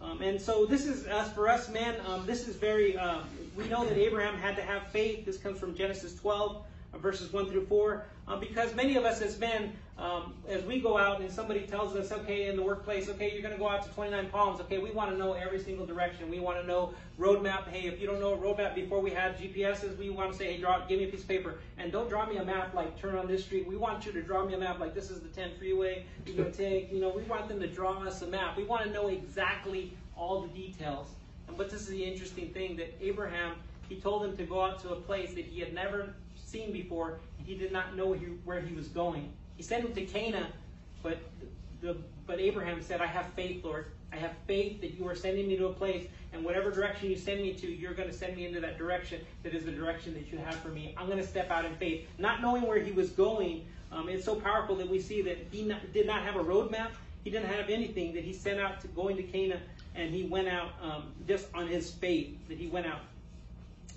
Um, and so this is us for us, man. Um, this is very. Uh, we know that Abraham had to have faith. This comes from Genesis 12, uh, verses 1 through 4. Uh, because many of us as men, um, as we go out and somebody tells us, okay, in the workplace, okay, you're going to go out to 29 Palms. Okay, we want to know every single direction. We want to know roadmap. Hey, if you don't know a roadmap before we had GPSs, we want to say, hey, draw, give me a piece of paper. And don't draw me a map like turn on this street. We want you to draw me a map like this is the 10 freeway. Going to take, you know, we want them to draw us a map. We want to know exactly all the details. And but this is the interesting thing that Abraham, he told him to go out to a place that he had never seen before. He did not know where he was going. He sent him to Cana, but the, but Abraham said, "I have faith, Lord. I have faith that you are sending me to a place, and whatever direction you send me to, you're going to send me into that direction. That is the direction that you have for me. I'm going to step out in faith, not knowing where he was going. Um, it's so powerful that we see that he not, did not have a roadmap. He didn't have anything that he sent out to going to Cana, and he went out um, just on his faith that he went out.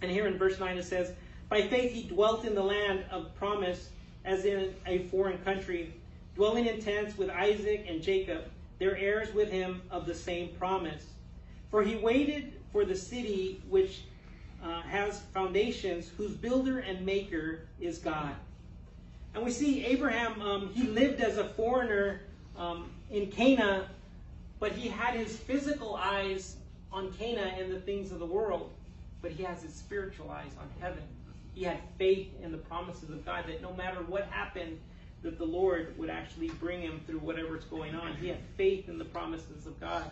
And here in verse 9 it says, By faith he dwelt in the land of promise as in a foreign country, dwelling in tents with Isaac and Jacob, their heirs with him of the same promise. For he waited for the city which uh, has foundations, whose builder and maker is God. And we see Abraham, um, he lived as a foreigner um, in Cana, but he had his physical eyes on Cana and the things of the world, but he has his spiritual eyes on heaven. He had faith in the promises of God that no matter what happened, that the Lord would actually bring him through whatever's going on. He had faith in the promises of God.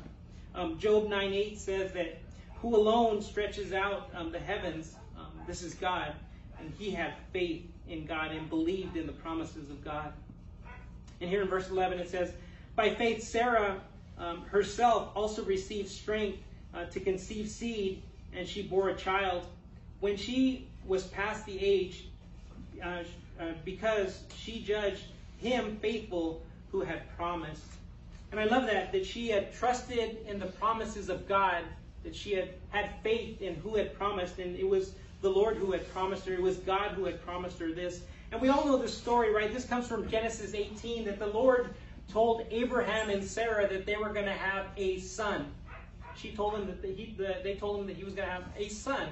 Um, Job 9 8 says that who alone stretches out um, the heavens, um, this is God, and he had faith in God and believed in the promises of God. And here in verse 11 it says, By faith Sarah um, herself also received strength uh, to conceive seed, and she bore a child. When she was past the age, uh, uh, because she judged him faithful who had promised. And I love that, that she had trusted in the promises of God, that she had had faith in who had promised, and it was the Lord who had promised her, it was God who had promised her this. And we all know the story, right? This comes from Genesis 18, that the Lord told Abraham and Sarah that they were going to have a son. She told him that he, the, they told him that he was going to have a son.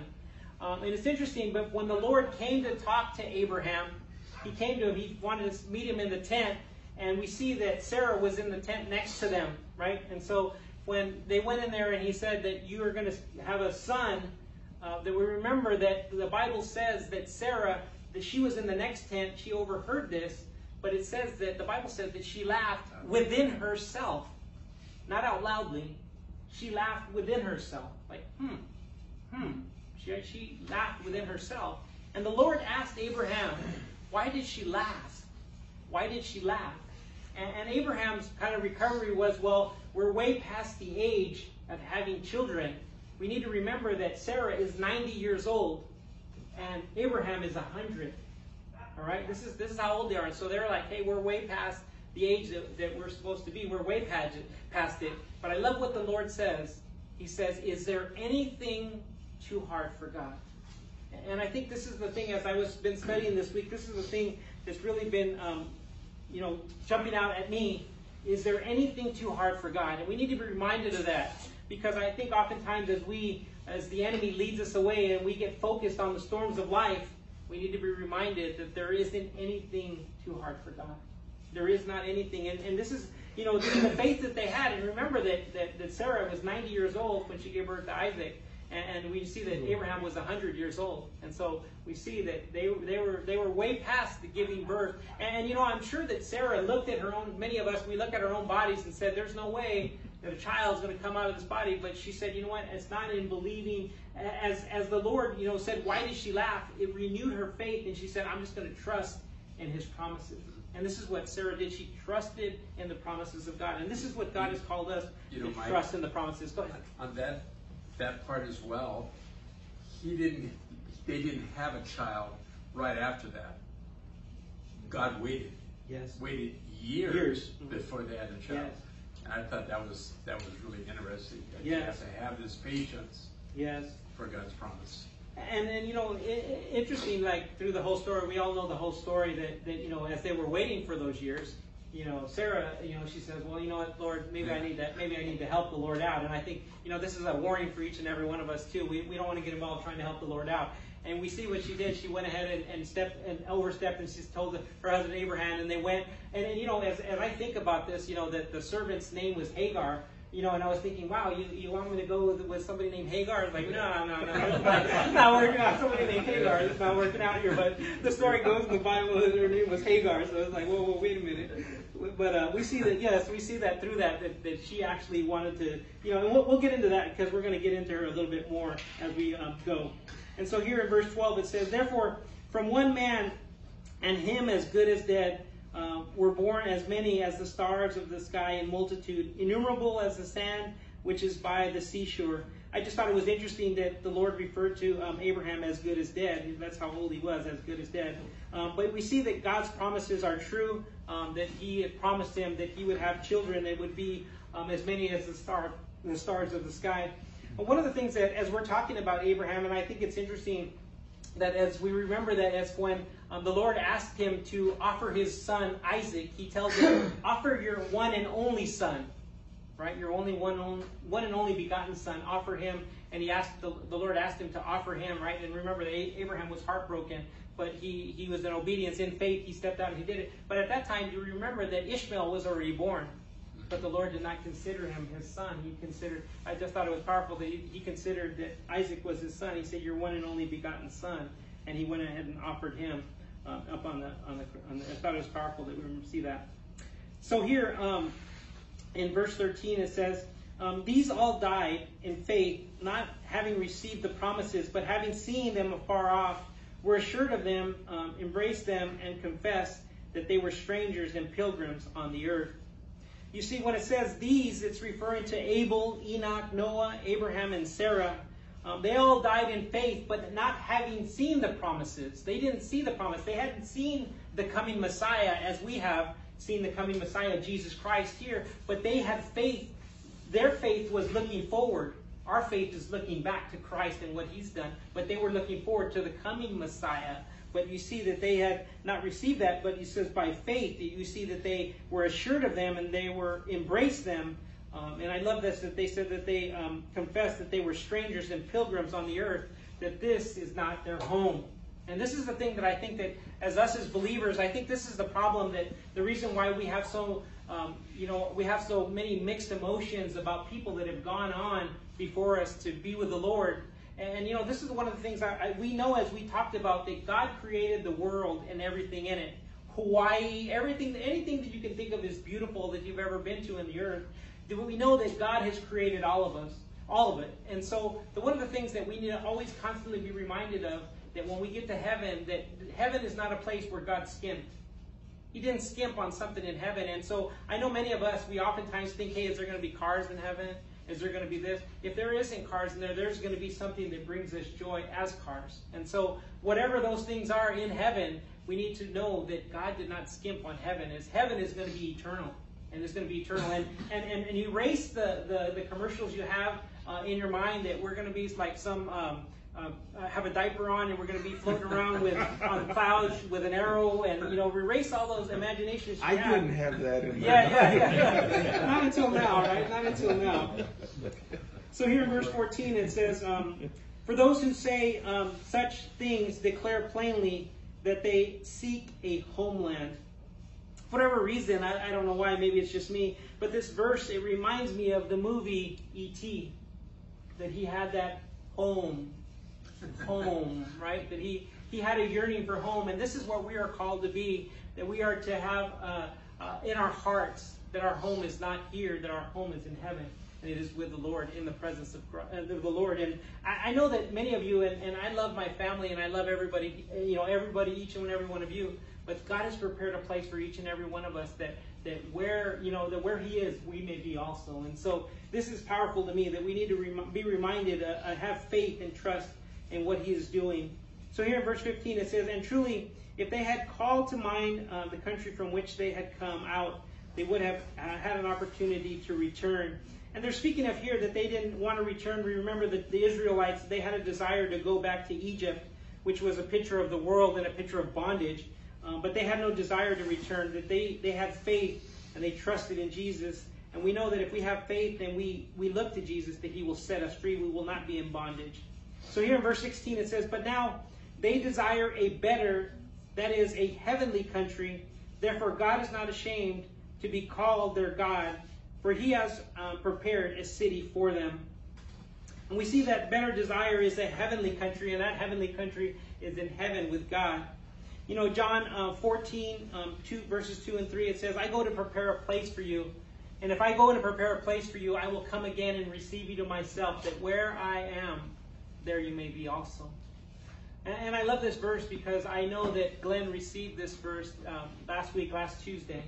Um, and it's interesting, but when the Lord came to talk to Abraham, he came to him, he wanted to meet him in the tent, and we see that Sarah was in the tent next to them, right? And so when they went in there and he said that you are going to have a son, uh, that we remember that the Bible says that Sarah, that she was in the next tent, she overheard this, but it says that the Bible says that she laughed within herself, not out loudly. She laughed within herself, like, hmm, hmm. She, she laughed within herself. And the Lord asked Abraham, why did she laugh? Why did she laugh? And, and Abraham's kind of recovery was, well, we're way past the age of having children. We need to remember that Sarah is 90 years old and Abraham is 100. All right, this is this is how old they are. And so they're like, hey, we're way past the age that, that we're supposed to be. We're way past it. But I love what the Lord says. He says, is there anything too hard for God? And I think this is the thing as I was been studying this week. This is the thing that's really been, um, you know, jumping out at me. Is there anything too hard for God? And we need to be reminded of that because I think oftentimes as we, as the enemy leads us away and we get focused on the storms of life, we need to be reminded that there isn't anything too hard for God. There is not anything. And, and this is, you know, the faith that they had. And remember that, that, that Sarah was 90 years old when she gave birth to Isaac. And, and we see that mm-hmm. Abraham was 100 years old. And so we see that they, they, were, they were way past the giving birth. And, you know, I'm sure that Sarah looked at her own, many of us, we look at our own bodies and said, there's no way that a child's going to come out of this body. But she said, you know what? It's not in believing. As, as the Lord, you know, said, why did she laugh? It renewed her faith. And she said, I'm just going to trust in his promises. And this is what Sarah did. She trusted in the promises of God. And this is what God has called us you know, to Mike, trust in the promises. Go ahead. On that that part as well. He didn't. They didn't have a child right after that. God waited. Yes. Waited years, years. Mm-hmm. before they had a child. Yes. And I thought that was that was really interesting. That yes. You have to have this patience. Yes. For God's promise. And then you know, it, interesting. Like through the whole story, we all know the whole story. That that you know, as they were waiting for those years, you know, Sarah, you know, she says, well, you know what, Lord, maybe I need to, maybe I need to help the Lord out. And I think, you know, this is a warning for each and every one of us too. We, we don't want to get involved trying to help the Lord out. And we see what she did. She went ahead and, and stepped and overstepped, and she told her husband Abraham, and they went. And, and you know, as, as I think about this, you know, that the servant's name was Hagar you know, and I was thinking, wow, you, you want me to go with, with somebody named Hagar? I was like, no, no, no, it's not, working out. Somebody named Hagar, it's not working out here. But the story goes in the Bible that her name was Hagar, so I was like, whoa, whoa, wait a minute. But uh, we see that, yes, we see that through that, that, that she actually wanted to, you know, and we'll, we'll get into that because we're going to get into her a little bit more as we um, go. And so here in verse 12 it says, Therefore, from one man, and him as good as dead, uh, were born as many as the stars of the sky in multitude, innumerable as the sand which is by the seashore. I just thought it was interesting that the Lord referred to um, Abraham as good as dead. That's how old he was, as good as dead. Um, but we see that God's promises are true, um, that he had promised him that he would have children that would be um, as many as the, star, the stars of the sky. But one of the things that, as we're talking about Abraham, and I think it's interesting that as we remember that as when um, the Lord asked him to offer his son Isaac, he tells him, offer your one and only son, right? Your only one, one and only begotten son, offer him. And he asked the, the Lord asked him to offer him, right? And remember that Abraham was heartbroken, but he, he was in obedience, in faith, he stepped out and he did it. But at that time, you remember that Ishmael was already born. But the Lord did not consider him his son. He considered, I just thought it was powerful that he, considered that Isaac was his son. He said, Your one and only begotten son. And he went ahead and offered him uh, up on the, on the, on the, I thought it was powerful that we see that. So here um, in verse 13 it says, um, These all died in faith, not having received the promises, but having seen them afar off, were assured of them, um, embraced them, and confessed that they were strangers and pilgrims on the earth. You see, when it says these, it's referring to Abel, Enoch, Noah, Abraham, and Sarah. Um, they all died in faith, but not having seen the promises. They didn't see the promise. They hadn't seen the coming Messiah as we have seen the coming Messiah, Jesus Christ, here. But they had faith. Their faith was looking forward. Our faith is looking back to Christ and what He's done. But they were looking forward to the coming Messiah. But you see that they had not received that. But He says by faith, that you see that they were assured of them and they were embraced them um, and I love this that they said that they um, confessed that they were strangers and pilgrims on the earth. that this is not their home. And this is the thing that I think that as us as believers, I think this is the problem that the reason why we have so, um, you know, we have so many mixed emotions about people that have gone on before us to be with the Lord. And, you know, this is one of the things I, I, we know as we talked about that God created the world and everything in it. Hawaii, everything, anything that you can think of is beautiful that you've ever been to in the earth. We know that God has created all of us, all of it. And so, the, one of the things that we need to always constantly be reminded of that when we get to heaven, that heaven is not a place where God skimped. He didn't skimp on something in heaven. And so, I know many of us, we oftentimes think, hey, is there going to be cars in heaven? Is there going to be this? If there isn't cars in there, there's going to be something that brings us joy as cars. And so, whatever those things are in heaven, we need to know that God did not skimp on heaven, as heaven is going to be eternal. And it's going to be eternal. And, and, and, and erase the, the, the commercials you have uh, in your mind that we're going to be like some. Um, uh, have a diaper on and we're going to be floating around with on clouds with an arrow and you know erase all those imaginations. I have. didn't have that in yeah, my yeah, yeah, yeah. Not until now, right? Not until now. So here in verse 14 it says, um, "For those who say um, such things declare plainly that they seek a homeland." For whatever reason, I, I don't know why. Maybe it's just me, but this verse it reminds me of the movie E.T. That he had that home home, right? That he he had a yearning for home, and this is what we are called to be. That we are to have uh, uh, in our hearts that our home is not here, that our home is in heaven, and it is with the Lord in the presence of, uh, the Lord. And I, I, know that many of you, and, and I love my family, and I love everybody, you know, everybody, each and every one of you. But God has prepared a place for each and every one of us that that where you know that where He is, we may be also. And so this is powerful to me that we need to be reminded, uh, uh have faith and trust in what he is doing. So here in verse 15 it says, And truly, if they had called to mind uh, the country from which they had come out, they would have uh, had an opportunity to return. And they're speaking of here that they didn't want to return. We remember that the Israelites, they had a desire to go back to Egypt, which was a picture of the world and a picture of bondage. Um, but they had no desire to return. That they, they had faith and they trusted in Jesus. And we know that if we have faith and we, we look to Jesus, that he will set us free. We will not be in bondage. So here in verse 16 it says, But now they desire a better, that is, a heavenly country. Therefore God is not ashamed to be called their God, for he has uh, prepared a city for them. And we see that better desire is a heavenly country, and that heavenly country is in heaven with God. You know, John uh, 14, um, 2, verses 2 and 3, it says, I go to prepare a place for you. And if I go and prepare a place for you, I will come again and receive you to myself, that where I am, there you may be also. And, and I love this verse because I know that Glenn received this verse um, last week, last Tuesday,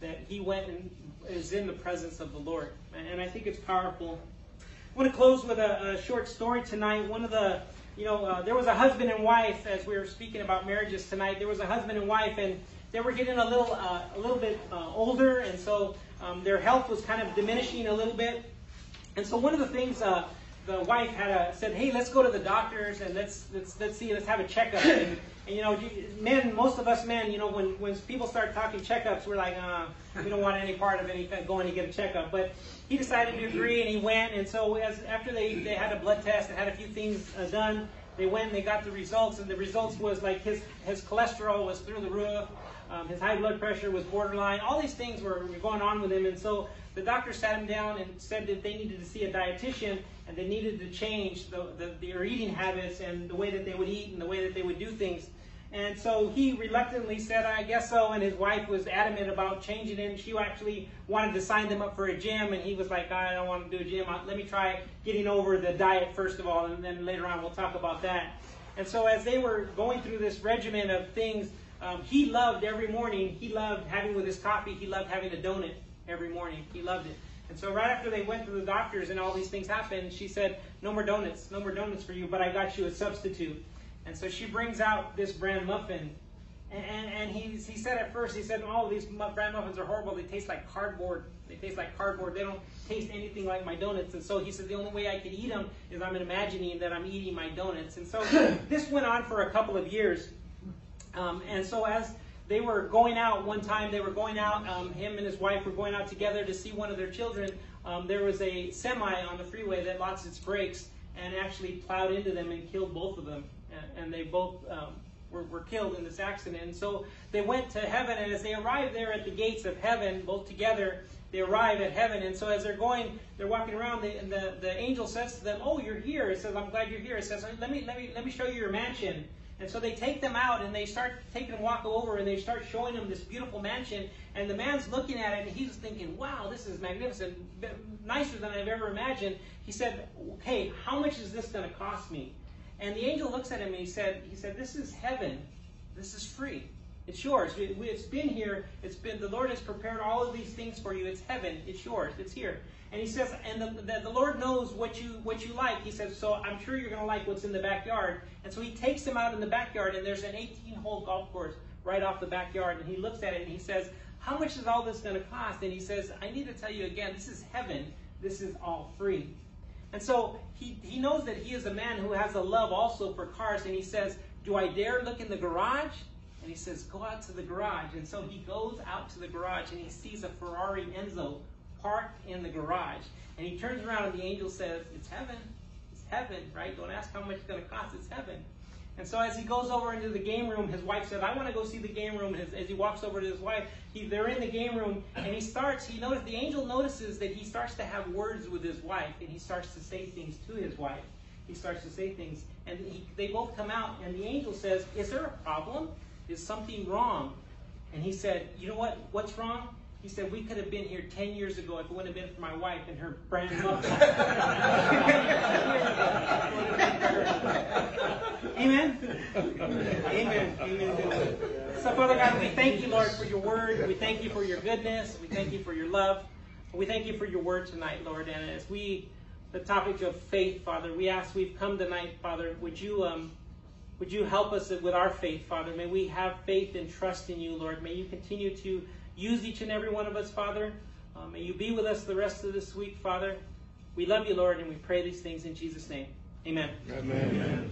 that he went and is in the presence of the Lord. And I think it's powerful. I want to close with a, a short story tonight. One of the, you know, uh, there was a husband and wife, as we were speaking about marriages tonight, there was a husband and wife, and they were getting a little, uh, a little bit uh, older, and so um, their health was kind of diminishing a little bit. And so one of the things uh, the wife had a, said, "Hey, let's go to the doctors and let's let's let's see, let's have a checkup." And, and you know, men, most of us men, you know, when when people start talking checkups, we're like, uh, we don't want any part of anything going to get a checkup. But he decided to agree, and he went. And so as after they they had a blood test and had a few things uh, done, they went and they got the results, and the results was like his his cholesterol was through the roof. Um, his high blood pressure was borderline. All these things were, were going on with him, and so the doctor sat him down and said that they needed to see a dietitian and they needed to change the, the, their eating habits and the way that they would eat and the way that they would do things. And so he reluctantly said, I guess so. And his wife was adamant about changing it. She actually wanted to sign them up for a gym. And he was like, I don't want to do a gym. Let me try getting over the diet first of all. And then later on, we'll talk about that. And so as they were going through this regimen of things, um, he loved every morning, he loved having with his coffee, he loved having a donut every morning. He loved it. And so right after they went to the doctors and all these things happened, she said, "No more donuts, no more donuts for you, but I got you a substitute." And so she brings out this bran muffin, and, and, and he, he said at first, he said, "Oh, these bran muffins are horrible. They taste like cardboard. They taste like cardboard. They don't taste anything like my donuts." And so he said, "The only way I can eat them is I'm imagining that I'm eating my donuts." And so this went on for a couple of years. Um, and so as they were going out one time. They were going out. Um, him and his wife were going out together to see one of their children. Um, there was a semi on the freeway that lost its brakes, and actually plowed into them and killed both of them. And, and they both um, were, were killed in this accident. And so they went to heaven, and as they arrived there at the gates of heaven, both together, they arrive at heaven. And so as they're going, they're walking around, the, and the, the angel says to them, Oh, you're here. It says, I'm glad you're here. It says, let me, let, me, let me show you your mansion. And so they take them out and they start taking them walk over and they start showing them this beautiful mansion. And the man's looking at it and he's thinking, wow, this is magnificent, nicer than I've ever imagined. He said, hey, how much is this going to cost me? And the angel looks at him and he said, he said, this is heaven. This is free. It's yours. It's been here. It's been the Lord has prepared all of these things for you. It's heaven. It's yours. It's here. And he says, and the, the, the Lord knows what you what you like. He says, so I'm sure you're going to like what's in the backyard. And so he takes him out in the backyard, and there's an 18-hole golf course right off the backyard. And he looks at it and he says, how much is all this going to cost? And he says, I need to tell you again, this is heaven. This is all free. And so he, he knows that he is a man who has a love also for cars. And he says, Do I dare look in the garage? And he says, Go out to the garage. And so he goes out to the garage and he sees a Ferrari Enzo parked in the garage. And he turns around and the angel says, It's heaven. It's heaven, right? Don't ask how much it's going to cost. It's heaven. And so as he goes over into the game room, his wife said, I want to go see the game room. As, as he walks over to his wife, he, they're in the game room, and he starts, he notice, the angel notices that he starts to have words with his wife, and he starts to say things to his wife. He starts to say things, and he, they both come out, and the angel says, is there a problem? Is something wrong? And he said, you know what, what's wrong? He said, we could have been here 10 years ago if it wouldn't have been for my wife and her brand Amen? Amen. Amen. So, Father God, we thank you, Lord, for your word. We thank you for your goodness. We thank you for your love. We thank you for your word tonight, Lord. And as we, the topic of faith, Father, we ask, we've come tonight, Father, would you, um, would you help us with our faith, Father? May we have faith and trust in you, Lord. May you continue to use each and every one of us, Father. Uh, may you be with us the rest of this week, Father. We love you, Lord, and we pray these things in Jesus' name. Amen. Amen.